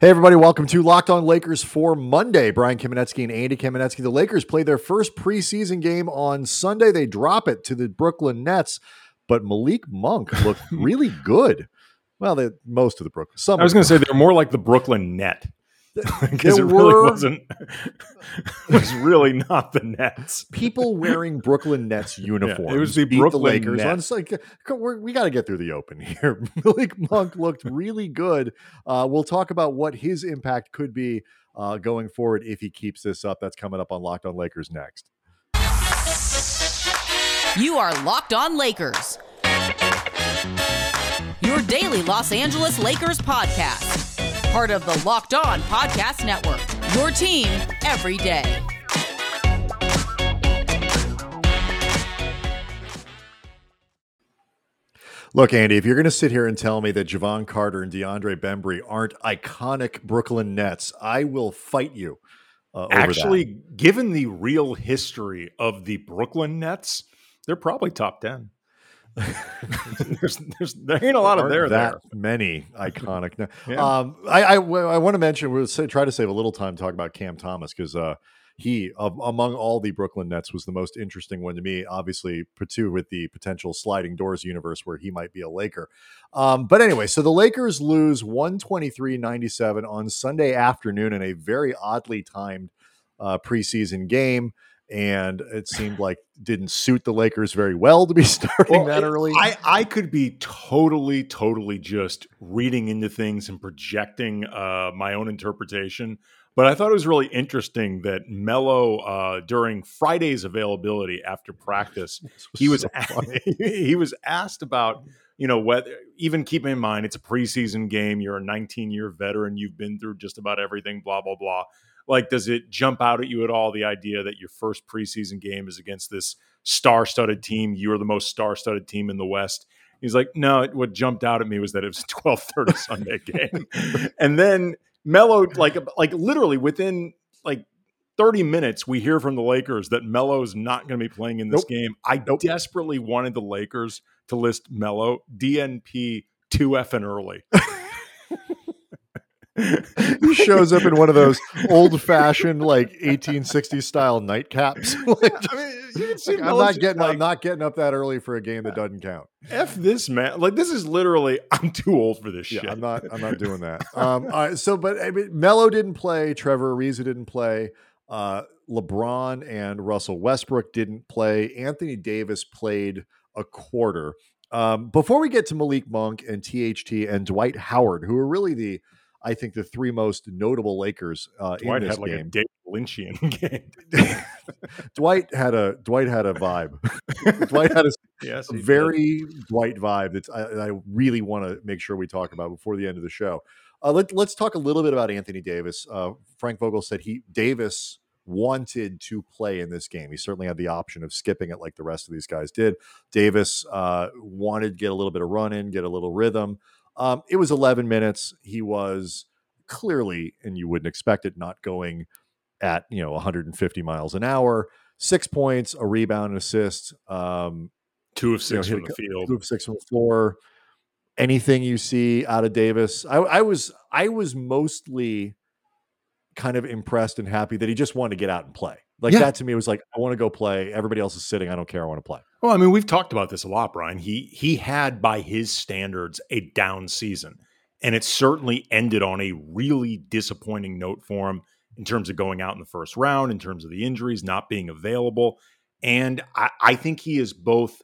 Hey, everybody, welcome to Locked On Lakers for Monday. Brian Kamenetzky and Andy Kamenetzky. The Lakers play their first preseason game on Sunday. They drop it to the Brooklyn Nets, but Malik Monk looked really good. Well, they, most of the Brooklyn. Some I was going to say they're more like the Brooklyn Net because it really were- wasn't. it was really not the Nets. people wearing Brooklyn Nets uniforms. it was the beat Brooklyn the Lakers. Nets. On, it's like, we're, we got to get through the open here. Malik Monk looked really good. Uh, we'll talk about what his impact could be uh, going forward if he keeps this up. That's coming up on Locked On Lakers next. You are Locked On Lakers. Your daily Los Angeles Lakers podcast. Part of the Locked On Podcast Network. Your team every day. Look, Andy, if you're going to sit here and tell me that Jevon Carter and DeAndre Bembry aren't iconic Brooklyn Nets, I will fight you. Uh, over that. Actually, given the real history of the Brooklyn Nets, they're probably top ten. there's, there's, there ain't a lot of there that there. many iconic. Yeah. Um, I, I, I want to mention we'll say, try to save a little time talking about Cam Thomas because uh, he, of, among all the Brooklyn Nets, was the most interesting one to me. Obviously, Patu with the potential sliding doors universe where he might be a Laker. Um, but anyway, so the Lakers lose 123-97 on Sunday afternoon in a very oddly timed uh, preseason game. And it seemed like didn't suit the Lakers very well to be starting that it- early. I, I could be totally, totally just reading into things and projecting uh, my own interpretation. But I thought it was really interesting that Melo, uh, during Friday's availability after practice, he was so a- he was asked about you know whether even keeping in mind it's a preseason game you're a 19 year veteran you've been through just about everything blah blah blah like does it jump out at you at all the idea that your first preseason game is against this star-studded team you're the most star-studded team in the west he's like no what jumped out at me was that it was a 12:30 Sunday game and then Melo like like literally within like 30 minutes, we hear from the Lakers that Melo's not going to be playing in this Nope. game. I Nope. desperately wanted the Lakers to list Melo DNP 2F and early. he shows up in one of those old fashioned like 1860s style nightcaps. like, I mean, you can see like, I'm not getting like, I'm not getting up that early for a game that doesn't count. F this man. Like this is literally I'm too old for this Yeah, shit. I'm not I'm not doing that. Um all right, so but I mean, Melo didn't play, Trevor Ariza didn't play, uh LeBron and Russell Westbrook didn't play. Anthony Davis played a quarter. Um, before we get to Malik Monk and THT and Dwight Howard, who are really the I think the three most notable Lakers uh, Dwight in this had like a game. David Lynchian game. Dwight had a Dwight had a vibe. Dwight had a yes, he did. very Dwight vibe that I, I really want to make sure we talk about before the end of the show. Uh, let, let's talk a little bit about Anthony Davis. Uh, Frank Vogel said he Davis wanted to play in this game. He certainly had the option of skipping it like the rest of these guys did. Davis uh, wanted to get a little bit of run in, get a little rhythm. Um, it was 11 minutes. He was clearly, and you wouldn't expect it, not going at you know 150 miles an hour. Six points, a rebound, an assist. Um, two of you know, six from the field. two of six from the floor. Anything you see out of Davis, I, I was I was mostly kind of impressed and happy that he just wanted to get out and play. Like Yeah. that to me was like, I want to go play. Everybody else is sitting. I don't care. I want to play. Well, I mean, we've talked about this a lot, Brian. He he had, by his standards, a down season, and it certainly ended on a really disappointing note for him in terms of going out in the first round, in terms of the injuries not being available, and I, I think he is both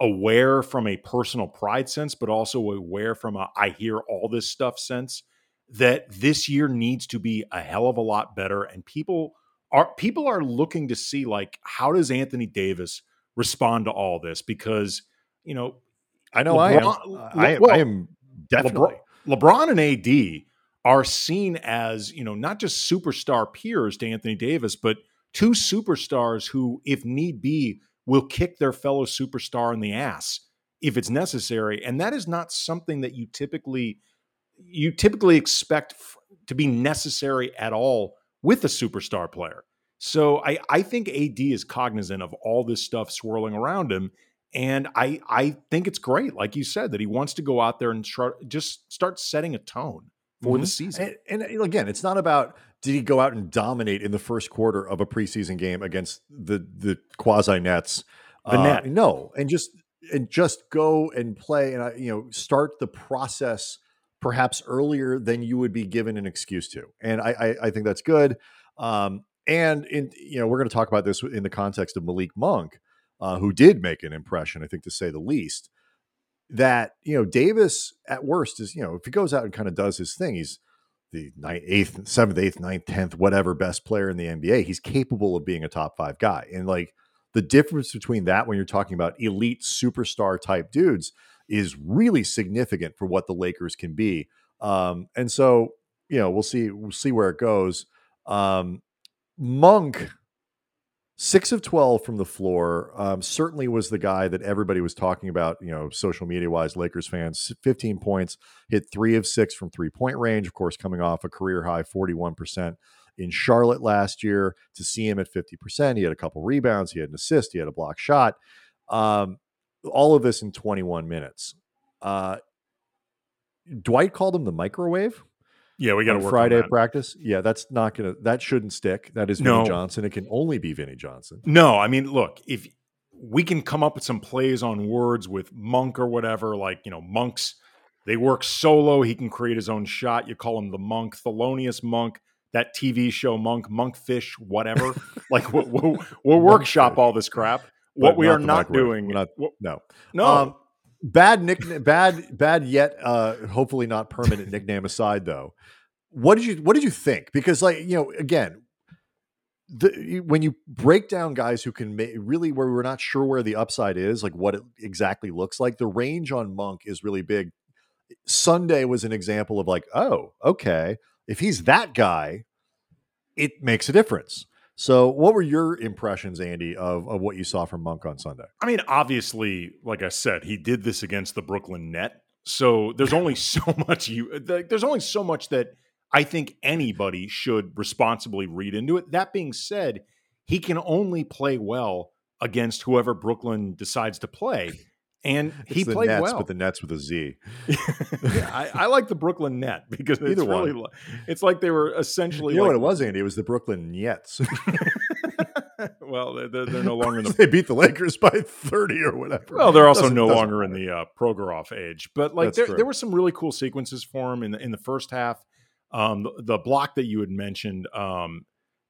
aware from a personal pride sense, but also aware from a I hear all this stuff sense that this year needs to be a hell of a lot better, and people are people are looking to see like how does Anthony Davis respond to all this because you know I know I am. LeBron- I am, well, I am definitely. LeBron, LeBron and AD are seen as you know not just superstar peers to Anthony Davis, but two superstars who, if need be, will kick their fellow superstar in the ass if it's necessary, and that is not something that you typically you typically expect f- to be necessary at all with a superstar player. So I, I think AD is cognizant of all this stuff swirling around him. And I, I think it's great, like you said, that he wants to go out there and try, just start setting a tone. for Mhm. the season. And, and again, it's not about did he go out and dominate in the first quarter of a preseason game against the the quasi Nets. The net. no, and just and just go and play and you know start the process perhaps earlier than you would be given an excuse to, and I I, I think that's good. Um, and in you know we're going to talk about this in the context of Malik Monk, uh, who did make an impression, I think to say the least. That you know Davis at worst is you know if he goes out and kind of does his thing, he's the ninth, eighth, seventh, eighth, ninth, tenth, whatever best player in the NBA. He's capable of being a top five guy. And like the difference between that when you're talking about elite superstar type dudes is really significant for what the Lakers can be. Um, and so, you know, we'll see, we'll see where it goes. Um, Monk, six of 12 from the floor, um, certainly was the guy that everybody was talking about, you know, social media wise, Lakers fans, 15 points, hit three of six from three point range, of course, coming off a career high 41% in Charlotte last year. To see him at 50%, he had a couple rebounds, he had an assist, he had a block shot. Um, all of this in 21 minutes. Uh, Dwight called him the microwave yeah, we got to work Friday practice. Yeah, that's not gonna. That shouldn't stick. That is Vinny No. Johnson. It can only be Vinny Johnson. No, I mean, look, if we can come up with some plays on words with Monk or whatever, like, you know, Monks, they work solo. He can create his own shot. You call him the Monk, Thelonious Monk, that TV show Monk, Monkfish, whatever. like, we'll, we'll, we'll workshop all this crap. What we not are not doing, not- No, no, Um, bad nickname. Bad, bad yet. Uh, hopefully not permanent nickname aside, though. What did you What did you think? Because, like, you know, again, the, when you break down guys who can ma- really where we're not sure where the upside is, like what it exactly looks like, the range on Monk is really big. Sunday was an example of like, oh, okay, if he's that guy, it makes a difference. So, what were your impressions, Andy, of, of what you saw from Monk on Sunday? I mean, obviously, like I said, he did this against the Brooklyn Net. So there's only so much you like, there's only so much that I think anybody should responsibly read into it. That being said, he can only play well against whoever Brooklyn decides to play. And he It's the played Nets, well. but the Nets with a Z. yeah, I, I like the Brooklyn Net because it's Either really one. it's like they were essentially You know what it was, Andy? It was the Brooklyn Nets. well, they're, they're no longer in the they beat the Lakers by 30 or whatever. Well, they're also Doesn't- no doesn't longer in the uh, Prokhorov age, but like there, there were some really cool sequences for him in the in the first half. Um, the, the block that you had mentioned, um,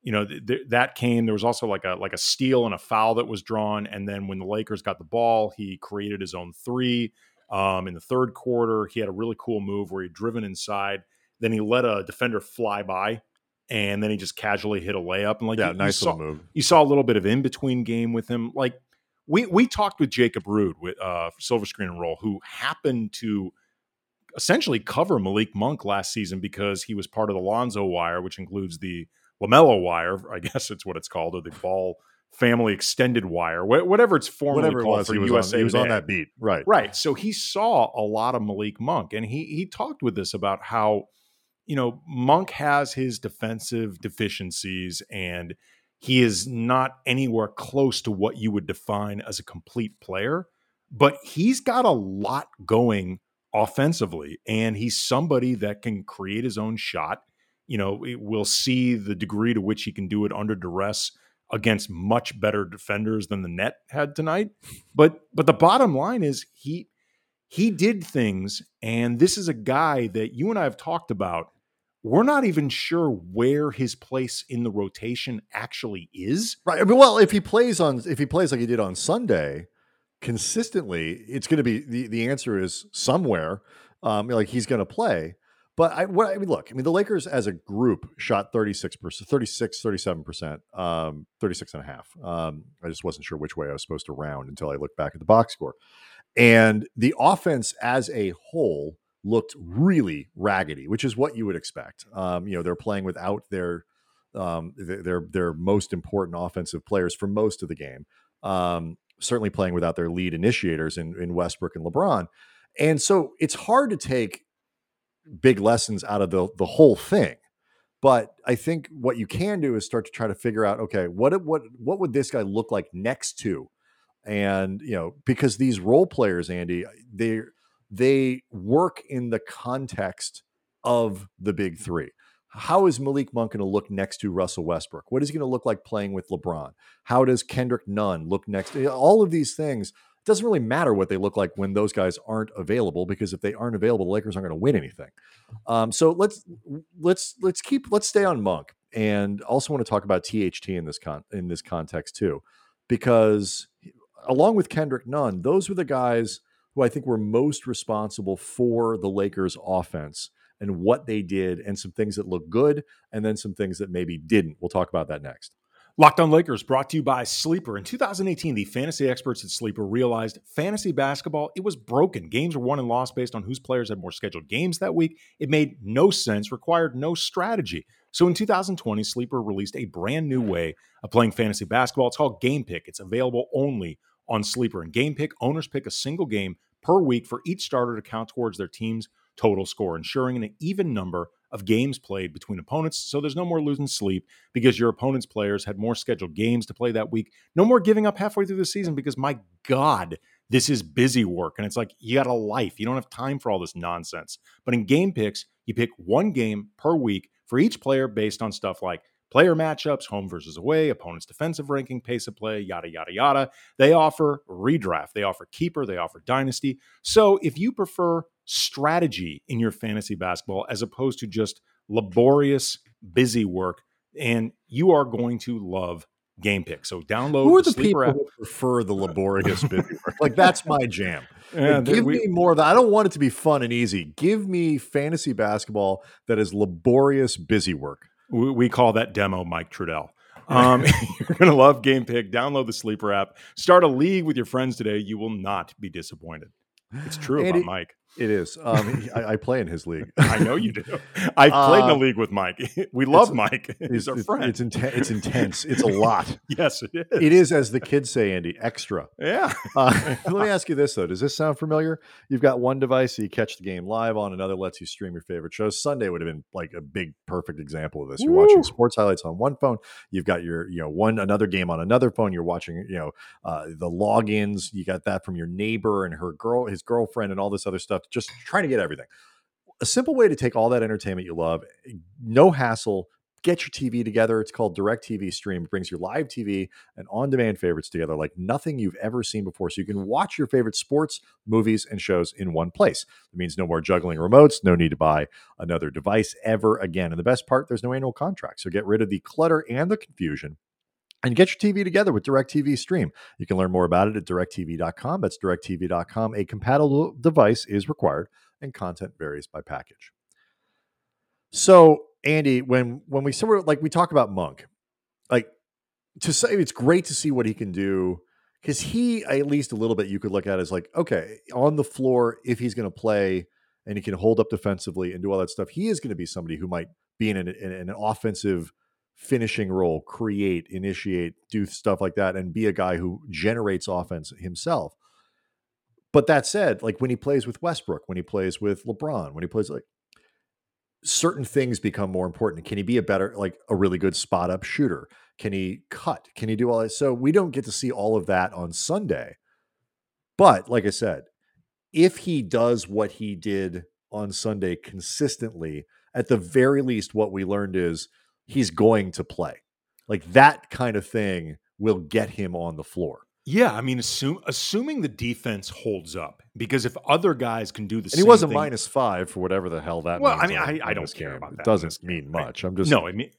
you know, th- th- that came. There was also like a like a steal and a foul that was drawn, and then when the Lakers got the ball, he created his own three. Um, in the third quarter, he had a really cool move where he driven inside, then he let a defender fly by, and then he just casually hit a layup. And like Yeah, you- you nice saw- little move. you saw a little bit of in between game with him. Like we we talked with Jacob Rude with uh, Silver Screen and Roll, who happened to essentially cover Malik Monk last season because he was part of the Lonzo Wire, which includes the Lamelo Wire, I guess it's what it's called, or the Ball Family Extended Wire, wh- whatever it's formally Whatever it called was, for he was, USA on, he was on that beat. Right. Right. So he saw a lot of Malik Monk, and he he talked with us about how, you know, Monk has his defensive deficiencies, and he is not anywhere close to what you would define as a complete player. But he's got a lot going offensively, and he's somebody that can create his own shot. You know, we'll see the degree to which he can do it under duress against much better defenders than the net had tonight. But but the bottom line is he he did things, and this is a guy that you and I have talked about. We're not even sure where his place in the rotation actually is. Right. I mean, well, if he plays on, if he plays like he did on Sunday, consistently, it's going to be the the answer is somewhere. Um, like he's going to play. But I, what I mean, look, I mean, the Lakers as a group shot 36%, 36, 37%, um, 36 and a half. Um, I just wasn't sure which way I was supposed to round until I looked back at the box score. And the offense as a whole looked really raggedy, which is what you would expect. Um, you know, they're playing without their um, their their most important offensive players for most of the game. Um, certainly playing without their lead initiators in, in Westbrook and LeBron, and so it's hard to take big lessons out of the the whole thing. But I think what you can do is start to try to figure out, okay, what what what would this guy look like next to, and you know, because these role players, Andy, they they work in the context of the big three. How is Malik Monk going to look next to Russell Westbrook? What is he going to look like playing with LeBron? How does Kendrick Nunn look next? All of these things doesn't really matter what they look like when those guys aren't available because if they aren't available, the Lakers aren't going to win anything. Um, so let's let's let's keep let's stay on Monk and also want to talk about THT in this con in this context too, because along with Kendrick Nunn, those were the guys who I think were most responsible for the Lakers offense and what they did and some things that look good and then some things that maybe didn't. We'll talk about that next. Locked on Lakers brought to you by Sleeper. In 2018, the fantasy experts at Sleeper realized fantasy basketball, it was broken. Games were won and lost based on whose players had more scheduled games that week. It made no sense, required no strategy. So in 2020, Sleeper released a brand new way of playing fantasy basketball. It's called Game Pick. It's available only on Sleeper. And Game Pick, owners pick a single game per week for each starter to count towards their team's total score, ensuring an even number of games played between opponents. So there's no more losing sleep because your opponent's players had more scheduled games to play that week. No more giving up halfway through the season because my God, this is busy work. And it's like you got a life. You don't have time for all this nonsense. But in game picks, you pick one game per week for each player based on stuff like player matchups, home versus away, opponent's defensive ranking, pace of play, yada, yada, yada. They offer redraft, they offer keeper, they offer dynasty. So if you prefer strategy in your fantasy basketball as opposed to just laborious, busy work, and you are going to love Game Pick. So download. Who are the, the people app. who prefer the laborious busy work? Like that's my jam. Yeah, give we- me more of that. I don't want it to be fun and easy. Give me fantasy basketball that is laborious busy work. We, we call that demo Mike Trudell. Um, you're going to love Game Pick. Download the Sleeper app. Start a league with your friends today. You will not be disappointed. It's true Andy- about Mike. It is. Um, I, I play in his league. I know you do. I've played in a Uh, league with Mike. We love Mike. He's our it's, friend. It's, inten- it's intense. It's a lot. yes, it is. It is, as the kids say, Andy, extra. Yeah. Uh, let me ask you this though: Does this sound familiar? You've got one device that you catch the game live on, another lets you stream your favorite shows. Sunday would have been like a big, perfect example of this. You're watching sports highlights on one phone. You've got your, you know, one another game on another phone. You're watching, you know, uh, the logins. You got that from your neighbor and her girl, his girlfriend, and all this other stuff. Just trying to get everything. A simple way to take all that entertainment you love, no hassle. Get your TV together. It's called DirecTV Stream. It brings your live TV and on demand favorites together like nothing you've ever seen before. So you can watch your favorite sports, movies, and shows in one place. It means no more juggling remotes, no need to buy another device ever again. And the best part, there's no annual contract. So get rid of the clutter and the confusion. And get your TV together with DirecTV Stream. You can learn more about it at directv.com. That's directv.com. A compatible device is required, and content varies by package. So, Andy, when when we sort of like we talk about Monk, like to say it's great to see what he can do because he at least a little bit you could look at as like okay on the floor if he's going to play and he can hold up defensively and do all that stuff he is going to be somebody who might be in an, in an offensive finishing role create initiate do stuff like that and be a guy who generates offense himself but that said like when he plays with westbrook when he plays with lebron when he plays like certain things become more important can he be a better like a really good spot up shooter can he cut? Can he do all that? So we don't get to see all of that on Sunday. But like I said, if he does what he did on Sunday consistently, at the very least, what we learned is he's going to play. Like that kind of thing will get him on the floor. Yeah, I mean, assume, assuming the defense holds up, because if other guys can do the And same he wasn't thing, minus five for whatever the hell that Well, means I mean, I- I don't care game. about that in doesn't mean much. I'm just no, I mean,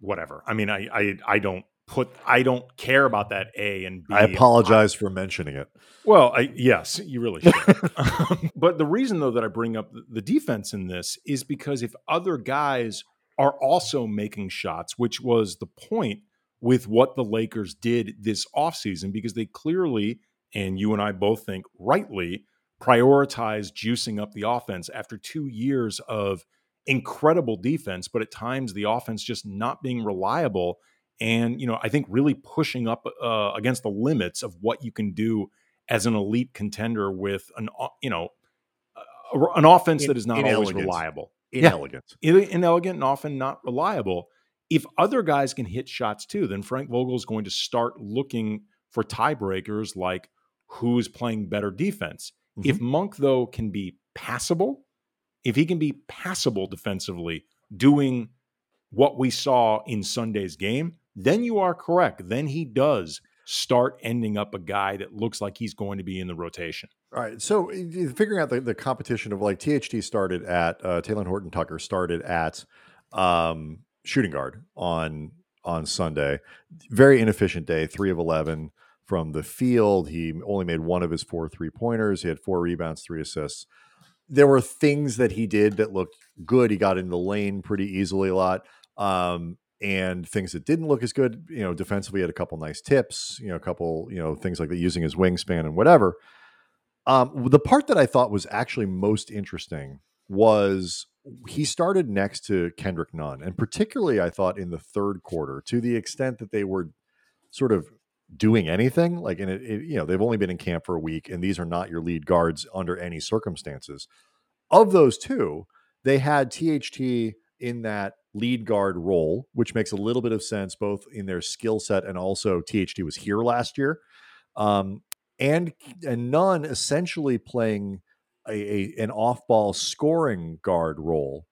whatever. I mean, I, I, I don't put, I don't care about that A and B. I apologize for mentioning it. Well, I, yes, you really should. Um, but the reason, though, that I bring up the defense in this is because if other guys are also making shots, which was the point with what the Lakers did this offseason, because they clearly, and you and I both think rightly, prioritized juicing up the offense after two years of incredible defense, but at times the offense just not being reliable. And, you know, I think really pushing up uh, against the limits of what you can do as an elite contender with an, uh, you know, an offense In- that is not always reliable Inelegant. in- inelegant and often not reliable. If other guys can hit shots too, then Frank Vogel is going to start looking for tiebreakers like who's playing better defense. Mhm. If Monk, though, can be passable if he can be passable defensively, doing what we saw in Sunday's game, then you are correct. Then he does start ending up a guy that looks like he's going to be in the rotation. All right. So figuring out the, the competition of like THT started at uh, Talen Horton Tucker started at um, shooting guard on on Sunday. Very inefficient day, three of eleven from the field. He only made one of his four three pointers. He had four rebounds, three assists. There were things that he did that looked good. He got in the lane pretty easily a lot. Um, and things that didn't look as good, you know, defensively had a couple nice tips, you know, a couple, you know, things like that using his wingspan and whatever. Um, the part that I thought was actually most interesting was he started next to Kendrick Nunn, and particularly I thought in the third quarter, to the extent that they were sort of doing anything. Like, and it, it, you know, they've only been in camp for a week, and these are not your lead guards under any circumstances. Of those two, they had THT in that lead guard role, which makes a little bit of sense both in their skill set and also THT was here last year. Um, and and Nunn essentially playing a, a an off ball scoring guard role.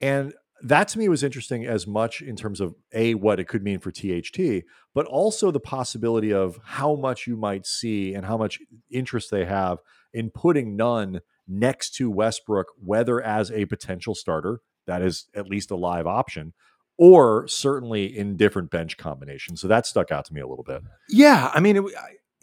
And that to me was interesting as much in terms of a what it could mean for THT, but also the possibility of how much you might see and how much interest they have in putting Nunn next to Westbrook, whether as a potential starter, that is at least a live option, or certainly in different bench combinations. So that stuck out to me a little bit. Yeah, I mean, it,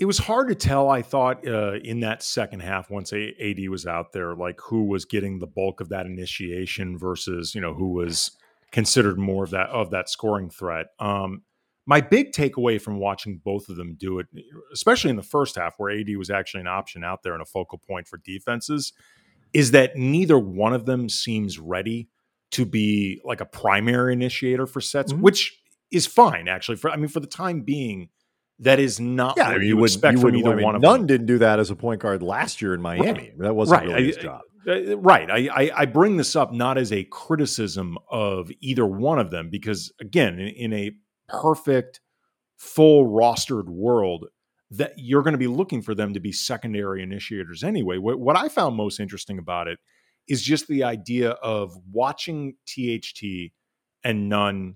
it was hard to tell. I thought uh, in that second half, once AD was out there, like who was getting the bulk of that initiation versus you know who was considered more of that of that scoring threat. Um, my big takeaway from watching both of them do it, especially in the first half, where AD was actually an option out there and a focal point for defenses, is that neither one of them seems ready to be like a primary initiator for sets, mm-hmm. which is fine actually. For I mean, for the time being that is not yeah, what I mean, you, would expect you from either I mean, one of Nunn them. didn't do that as a point guard last year in Miami. Right. That wasn't right. really his I, job. I, right. I, I, bring this up not as a criticism of either one of them because, again, in, in a perfect, full rostered world, that you're going to be looking for them to be secondary initiators anyway. What, what I found most interesting about it is just the idea of watching THT and Nunn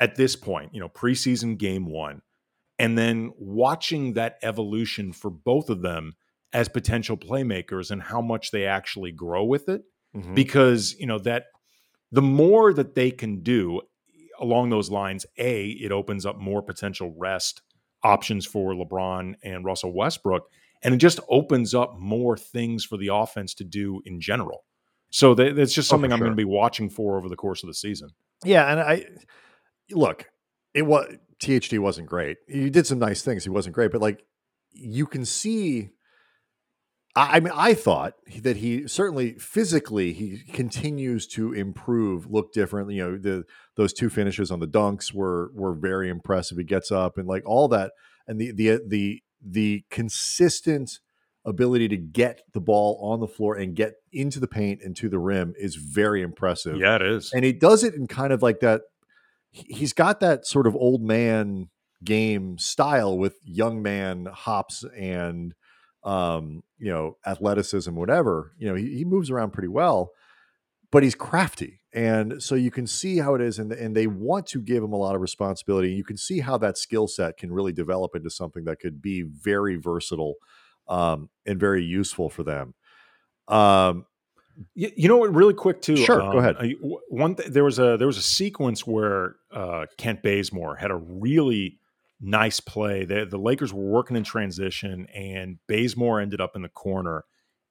at this point, you know, preseason game one and then watching that evolution for both of them as potential playmakers and how much they actually grow with it. Mm-hmm. because you know that the more that they can do along those lines a it opens up more potential rest options for LeBron and Russell Westbrook and it just opens up more things for the offense to do in general. So that's just oh, something oh, I'm going to be watching for over the course of the season. Yeah and I look it was THT wasn't great. He did some nice things. He wasn't great, but like you can see. I, I mean, I thought that he certainly physically he continues to improve, look different. You know, the those two finishes on the dunks were were very impressive. He gets up and like all that, and the the the the consistent ability to get the ball on the floor and get into the paint and to the rim is very impressive. Yeah, it is. And he does it in kind of like that he's got that sort of old man game style with young man hops and um, you know athleticism, whatever. You know, he, he moves around pretty well, but he's crafty, and so you can see how it is, and and they want to give him a lot of responsibility. You can see how that skill set can really develop into something that could be very versatile um, and very useful for them. Um, you, you know what? Really quick too. Sure, um, go ahead. One th- there was a there was a sequence where uh, Kent Bazemore had a really nice play. The, the Lakers were working in transition, and Bazemore ended up in the corner,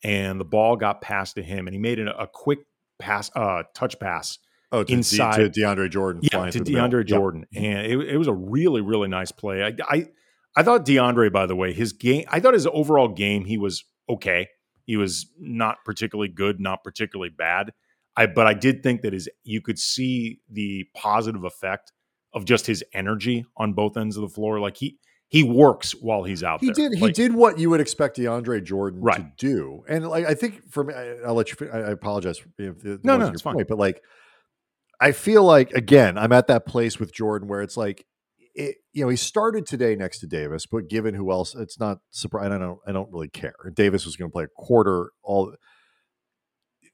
and the ball got passed to him, and he made a, a quick pass, uh, touch pass. Oh, to inside D, to DeAndre Jordan. Yeah, to DeAndre Jordan, yep. and it, it was a really really nice play. I, I I thought DeAndre, by the way, his game. I thought his overall game he was okay. He was not particularly good, not particularly bad. I but I did think that his you could see the positive effect of just his energy on both ends of the floor. Like he he works while he's out he there. did he like, did what you would expect DeAndre Jordan right. to do. And like I think for me, I, will let you. I apologize if no, no, it's fine. Point, but like I feel like again, I'm at that place with Jordan where it's like it, you know, he started today next to Davis, but given who else, it's not surprising. I don't, I don't really care. Davis was going to play a quarter. All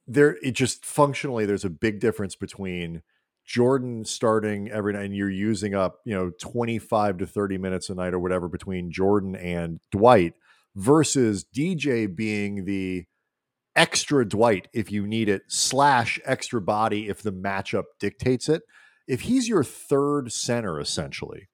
there it just functionally there's a big difference between Jordan starting every night and you're using up, you know, 25 to 30 minutes a night or whatever between Jordan and Dwight versus DJ being the extra Dwight if you need it, slash extra body if the matchup dictates it. If he's your third center, essentially,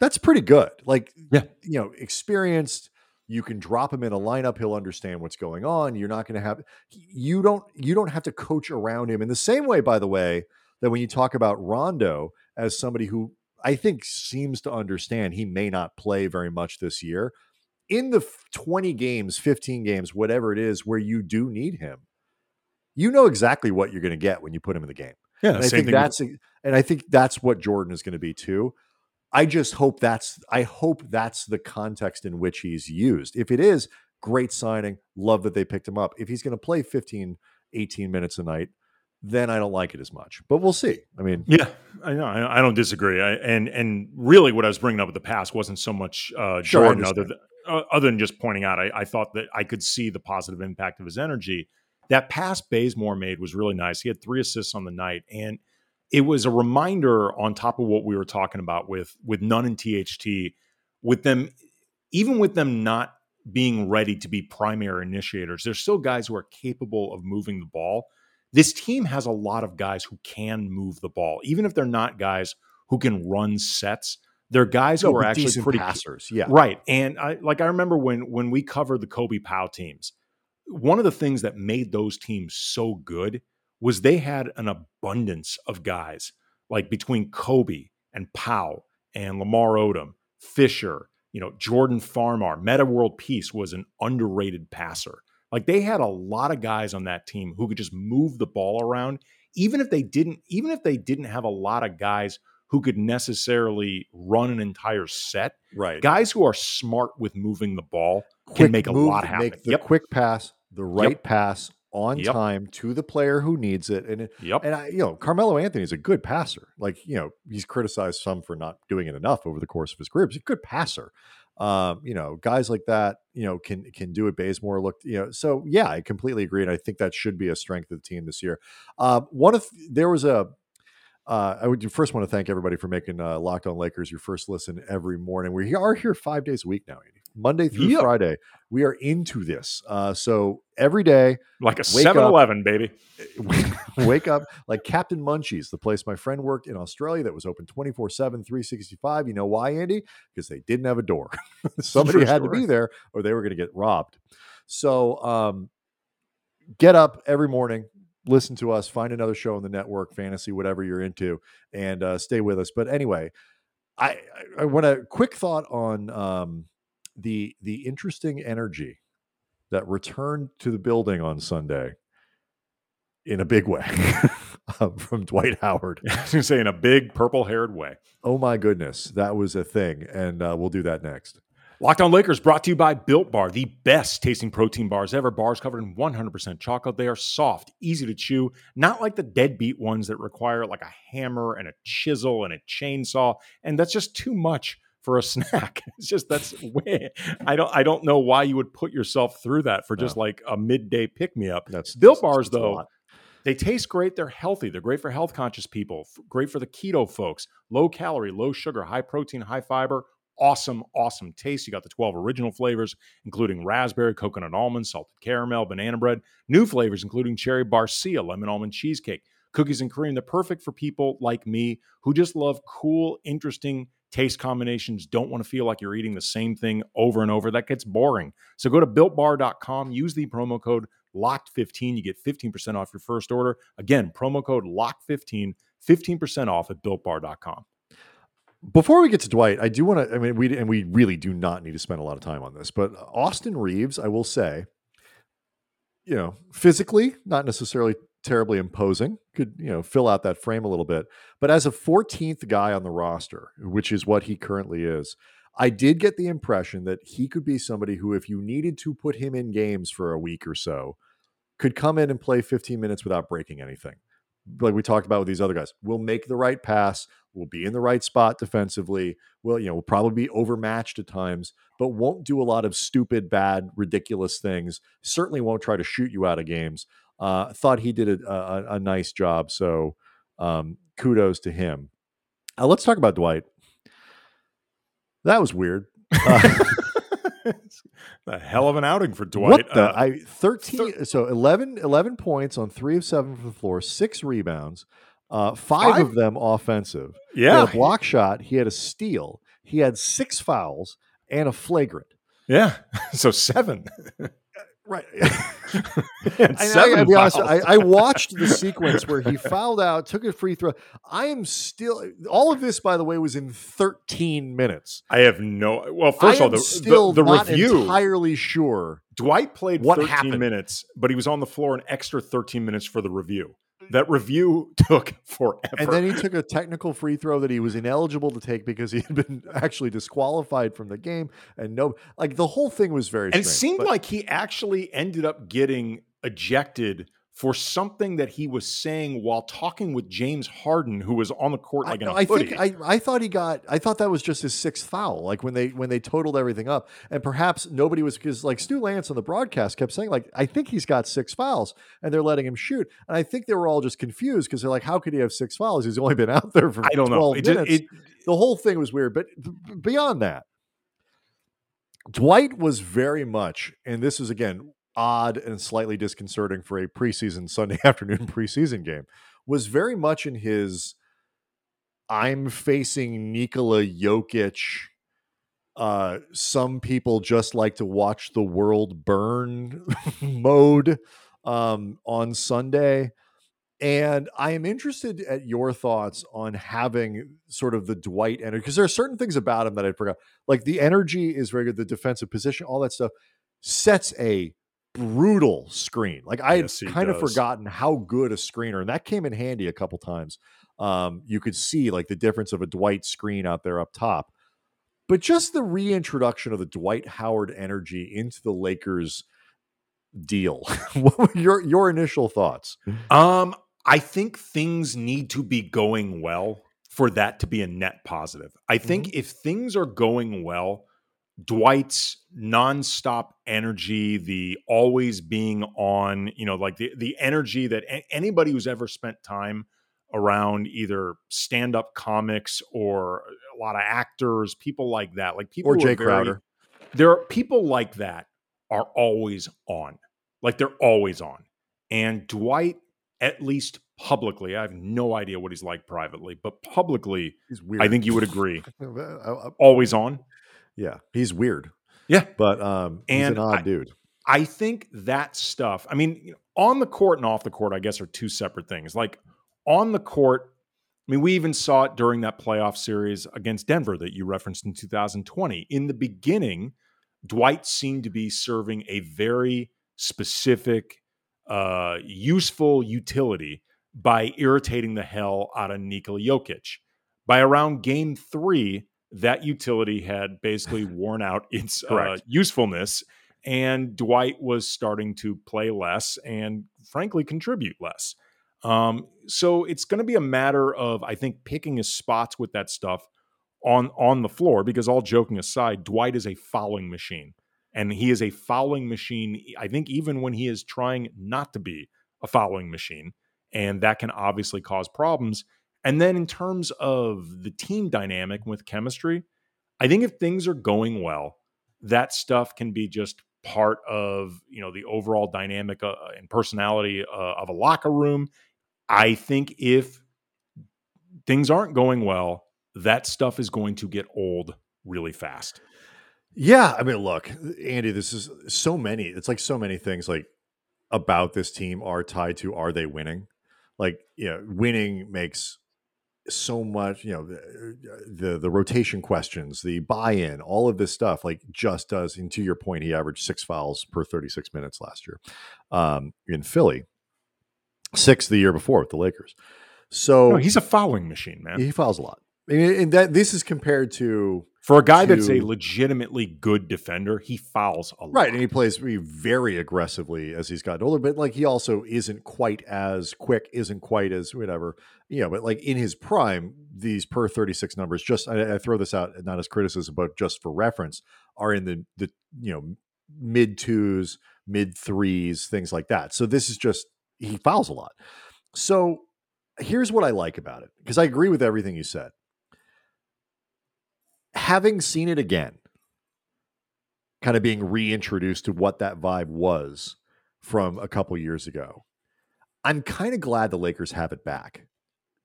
that's pretty good. Like, Yeah. you know, experienced. You can drop him in a lineup. He'll understand what's going on. You're not going to have you don't you don't have to coach around him in the same way. By the way, that when you talk about Rondo as somebody who I think seems to understand he may not play very much this year in the 20 games, 15 games, whatever it is, where you do need him, you know exactly what you're going to get when you put him in the game. Yeah, And I think thing. with- that's and I think that's what Jordan is going to be too. I just hope that's I hope that's the context in which he's used. If it is, great signing. Love that they picked him up. If he's going to play 15, 18 minutes a night, then I don't like it as much. But we'll see. I mean, Yeah, I know. I I don't disagree. I, and and really, what I was bringing up with the past wasn't so much uh, Sure, Jordan, other than uh, other than just pointing out. I, I thought that I could see the positive impact of his energy. That pass Bazemore made was really nice. He had three assists on the night, and it was a reminder on top of what we were talking about with with Nunn and THT, with them, even with them not being ready to be primary initiators. There's still guys who are capable of moving the ball this team has a lot of guys who can move the ball, even if they're not guys who can run sets. They're guys who are actually pretty passers. Yeah. right. And I like I remember when when we covered the Kobe Pau teams, one of the things that made those teams so good was they had an abundance of guys like between Kobe and Pau and Lamar Odom, Fisher, you know, Jordan Farmar, Metta World Peace was an underrated passer. Like they had a lot of guys on that team who could just move the ball around, even if they didn't, even if they didn't have a lot of guys who could necessarily run an entire set. Right. Guys who are smart with moving the ball Quick can make a lot happen. Make the Yep. quick pass, the right pass on Yep. time to the player who needs it. And Yep. and I, you know, Carmelo Anthony is a good passer. Like, you know, he's criticized some for not doing it enough over the course of his career. He's a good passer. Um, you know, guys like that, you know, can can do it. Bazemore looked, you know, so yeah, I completely agree, and I think that should be a strength of the team this year. Um, one of there was a. Uh, I would first want to thank everybody for making uh, Locked On Lakers your first listen every morning. We are here five days a week now, Andy. Monday through Yep. Friday. We are into this. Uh, so every day, Like a Wake 7 Eleven, baby. wake up like Captain Munchies, the place my friend worked in Australia that was open 24 7, 365. You know why, Andy? Because they didn't have a door. Somebody had to be there or they were going to get robbed. So um, get up every morning, listen to us, find another show on the network, fantasy, whatever you're into, and uh, stay with us. But anyway, I, I, I want a quick thought on um, the the interesting energy that returned to the building on Sunday in a big way um, from Dwight Howard. I was going to say in a big purple haired way. Oh my goodness, that was a thing, and uh, we'll do that next. Locked on Lakers brought to you by Built Bar, the best tasting protein bars ever. Bars covered in 100% chocolate. They are soft, easy to chew, not like the deadbeat ones that require like a hammer and a chisel and a chainsaw. And that's just too much for a snack. It's just that's way I don't I don't know why you would put yourself through that for just No. like a midday pick me up. That's Built that's- bars, that's though. They taste great. They're healthy. They're great for health conscious people, great for the keto folks. Low calorie, low sugar, high protein, high fiber. Awesome, awesome taste. You got the 12 original flavors, including raspberry, coconut almond, salted caramel, banana bread. New flavors, including cherry barcia, lemon almond cheesecake, cookies and cream. They're perfect for people like me who just love cool, interesting taste combinations, don't want to feel like you're eating the same thing over and over. That gets boring. So go to builtbar.com, use the promo code locked15 you get 15% off your first order again promo code locked15 15% off at builtbar.com Before we get to Dwight, I do want to. I mean, we and we really do not need to spend a lot of time on this, but Austin Reaves, I will say, you know, physically not necessarily terribly imposing, could you know fill out that frame a little bit, but as a 14th guy on the roster, which is what he currently is, I did get the impression that he could be somebody who, if you needed to put him in games for a week or so, could come in and play 15 minutes without breaking anything. Like we talked about with these other guys, will make the right pass, will be in the right spot defensively, will, you know, will probably be overmatched at times, but won't do a lot of stupid, bad, ridiculous things. Certainly won't try to shoot you out of games. Uh, thought he did a, a, a nice job. So um, kudos to him. Uh, let's talk about Dwight. That was weird. Uh, a hell of an outing for Dwight. what the? Uh, I 13, so 11, 11 points on three of seven from the floor, six rebounds, uh, five, Five? of them offensive. He yeah, had a block shot. He had a steal. He had six fouls and a flagrant. yeah. So seven. Right. And I, seven gotta be honest. I, I watched the sequence where he fouled out, took a free throw. I am still all of this, by the way, was in 13 minutes. I have no. Well, first of all, the, still the, the not review. entirely sure. Dwight played What 13 happened? minutes, but he was on the floor an extra 13 minutes for the review. That review took forever. And then he took a technical free throw that he was ineligible to take because he had been actually disqualified from the game. And no, like the whole thing was very And it seemed but- like he actually ended up getting ejected for something that he was saying while talking with James Harden, who was on the court like I, in a I hoodie. think I, I thought he got I thought that was just his sixth foul like when they when they totaled everything up. And perhaps nobody was because like Stu Lantz on the broadcast kept saying like I think he's got six fouls and they're letting him shoot. And I think they were all just confused because they're like how could he have six fouls? He's only been out there for I don't 12 know. It, just- minutes. it, the whole thing was weird. But beyond that Dwight was very much and this is again odd and slightly disconcerting for a preseason Sunday afternoon preseason game was very much in his I'm facing Nikola Jokic. Uh, some people just like to watch the world burn mode um, on Sunday. And I am interested at your thoughts on having sort of the Dwight energy because there are certain things about him that I forgot. Like the energy is very good, the defensive position, all that stuff sets a brutal screen. Like I had Yes, he kind of forgotten how good a screener, and that came in handy a couple times. Um, you could see like the difference of a Dwight screen out there up top. But just the reintroduction of the Dwight Howard energy into the Lakers deal. what were your your initial thoughts? Um, I think things need to be going well for that to be a net positive. I think Mm-hmm. if things are going well, Dwight's nonstop energy, the always being on, you know, like the the energy that a- anybody who's ever spent time around either stand-up comics or a lot of actors, people like that, like people Or Jay very- Crowder. there are people like that are always on. Like they're always on. And Dwight, at least publicly, I have no idea what he's like privately, but publicly, He's weird. I think you would agree. Always on. Yeah, he's weird. Yeah. But um he's And an odd I- dude. I think that stuff, I mean, you know, on the court and off the court, I guess, are two separate things. Like on the court, I mean, we even saw it during that playoff series against Denver that you referenced in 2020. In the beginning, Dwight seemed to be serving a very specific, uh, useful utility by irritating the hell out of Nikola Jokic. By around game three, that utility had basically worn out its uh, usefulness, and Dwight was starting to play less and, frankly, contribute less. Um, so it's going to be a matter of, I think, picking his spots with that stuff on on the floor. Because all joking aside, Dwight is a fouling machine, and he is a fouling machine. I think even when he is trying not to be a fouling machine, and that can obviously cause problems. And then in terms of the team dynamic with chemistry, I think if things are going well, that stuff can be just part of you know the overall dynamic uh, and personality uh, of a locker room. I think if things aren't going well, that stuff is going to get old really fast. Yeah, I mean, look, Andy, this is so many. It's like so many things like about this team are tied to are they winning? Like, you know, winning makes so much, you know, the the, the rotation questions, the buy-in, all of this stuff like just does and to your point, he averaged 6 fouls per 36 minutes last year. Um in Philly. 6 the year before with the Lakers. So No, he's a fouling machine, man. he fouls a lot. And, and that this is compared to For a guy that's a legitimately good defender, he fouls a lot. Right, and he plays very aggressively as he's gotten older, but like he also isn't quite as quick, isn't quite as whatever, you know. But like in his prime, these per thirty six numbers, just I, I throw this out not as criticism, but just for reference, are in the the you know mid twos, mid threes, things like that. So this is just he fouls a lot. So here's what I like about it because I agree with everything you said. Having seen it again, kind of being reintroduced to what that vibe was from a couple years ago, I'm kind of glad the Lakers have it back.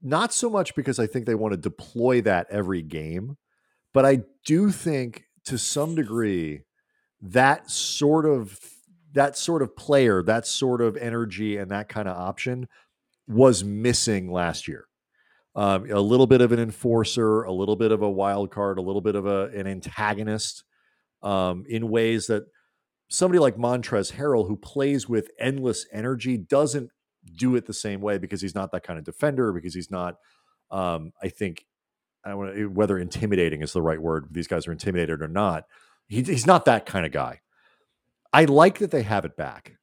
Not so much because I think they want to deploy that every game, but I do think to some degree that sort of that sort of player, that sort of energy and that kind of option was missing last year. Um, a little bit of an enforcer, a little bit of a wild card, a little bit of a, an antagonist um, in ways that somebody like Montrezl Harrell, who plays with endless energy, doesn't do it the same way because he's not that kind of defender, because he's not, um, I think, I to, whether intimidating is the right word. These guys are intimidated or not. He, he's not that kind of guy. I like that they have it back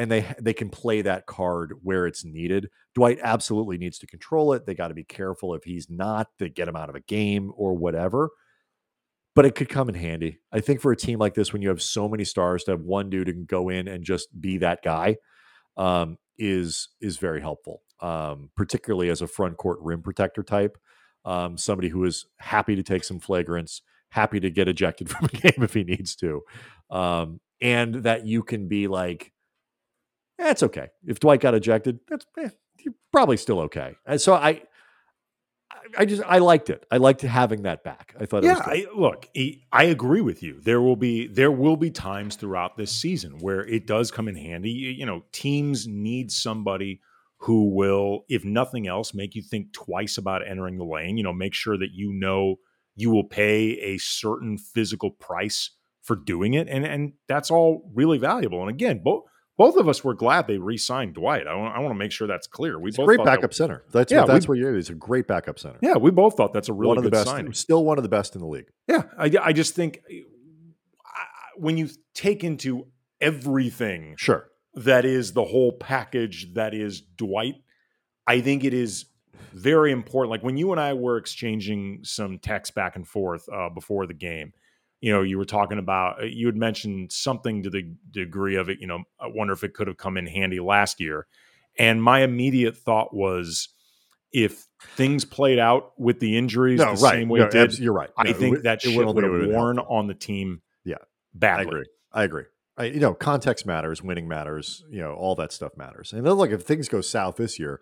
and they they can play that card where it's needed. Dwight absolutely needs to control it. They got to be careful if he's not to get him out of a game or whatever. But it could come in handy. I think for a team like this, when you have so many stars, to have one dude who can go in and just be that guy um, is is very helpful. Um, particularly as a front court rim protector type, um, somebody who is happy to take some flagrants, happy to get ejected from a game if he needs to, um, and that you can be like, that's eh, okay. If Dwight got ejected, that's eh, probably still okay. And so I, I just I liked it. I liked having that back. I thought, yeah. I, look, I agree with you. There will be there will be times throughout this season where it does come in handy. You know, teams need somebody who will, if nothing else, make you think twice about entering the lane. You know, make sure that you know you will pay a certain physical price for doing it, and and that's all really valuable. And again, both both of us were glad they re-signed Dwight. I want, I want to make sure that's clear. We both great backup that, center. That's yeah, what, that's we, what you're. He's a great backup center. Yeah, we both thought that's a really one of the best. Signing. Still one of the best in the league. Yeah, I, I just think when you take into everything, sure, that is the whole package that is Dwight. I think it is very important. Like when you and I were exchanging some text back and forth uh, before the game, you know, you were talking about, uh, you had mentioned something to the degree of it, you know, I wonder if it could have come in handy last year. And my immediate thought was, if things played out with the injuries no, the right. same way no, it did, you're right. No, I think it, that shit would have worn on the team. Yeah, badly. I agree. I agree. I, you know, context matters, winning matters. You know, all that stuff matters. And then, look, if things go south this year,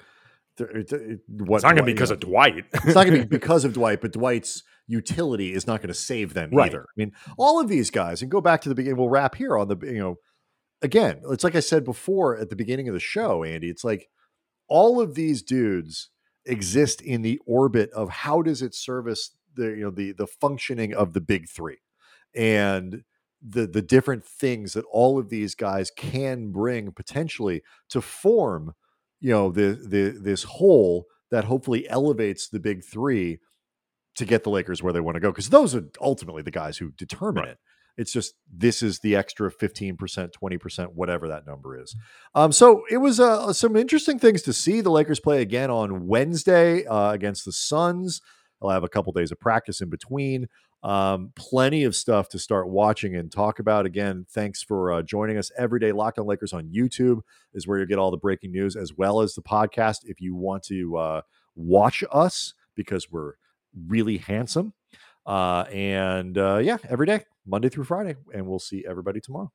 it, it, what, it's not going to be because know, of Dwight. it's not going to be because of Dwight, but Dwight's utility is not going to save them right. either. I mean, all of these guys, and go back to the beginning. We'll wrap here on the you know, again, it's like I said before at the beginning of the show, Andy. It's like all of these dudes exist in the orbit of how does it service the you know the the functioning of the big three, and the the different things that all of these guys can bring potentially to form you know the the this whole that hopefully elevates the big three to get the Lakers where they want to go because those are ultimately the guys who determine right. it. It's just this is the extra 15%, 20%, whatever that number is. Um, so it was uh, some interesting things to see the Lakers play again on Wednesday uh, against the Suns. I'll have a couple days of practice in between. Um, plenty of stuff to start watching and talk about. Again, thanks for uh, joining us. Every day, Locked on Lakers on YouTube is where you get all the breaking news as well as the podcast. If you want to uh, watch us, because we're really handsome. Uh, and uh, yeah, every day, Monday through Friday. And we'll see everybody tomorrow.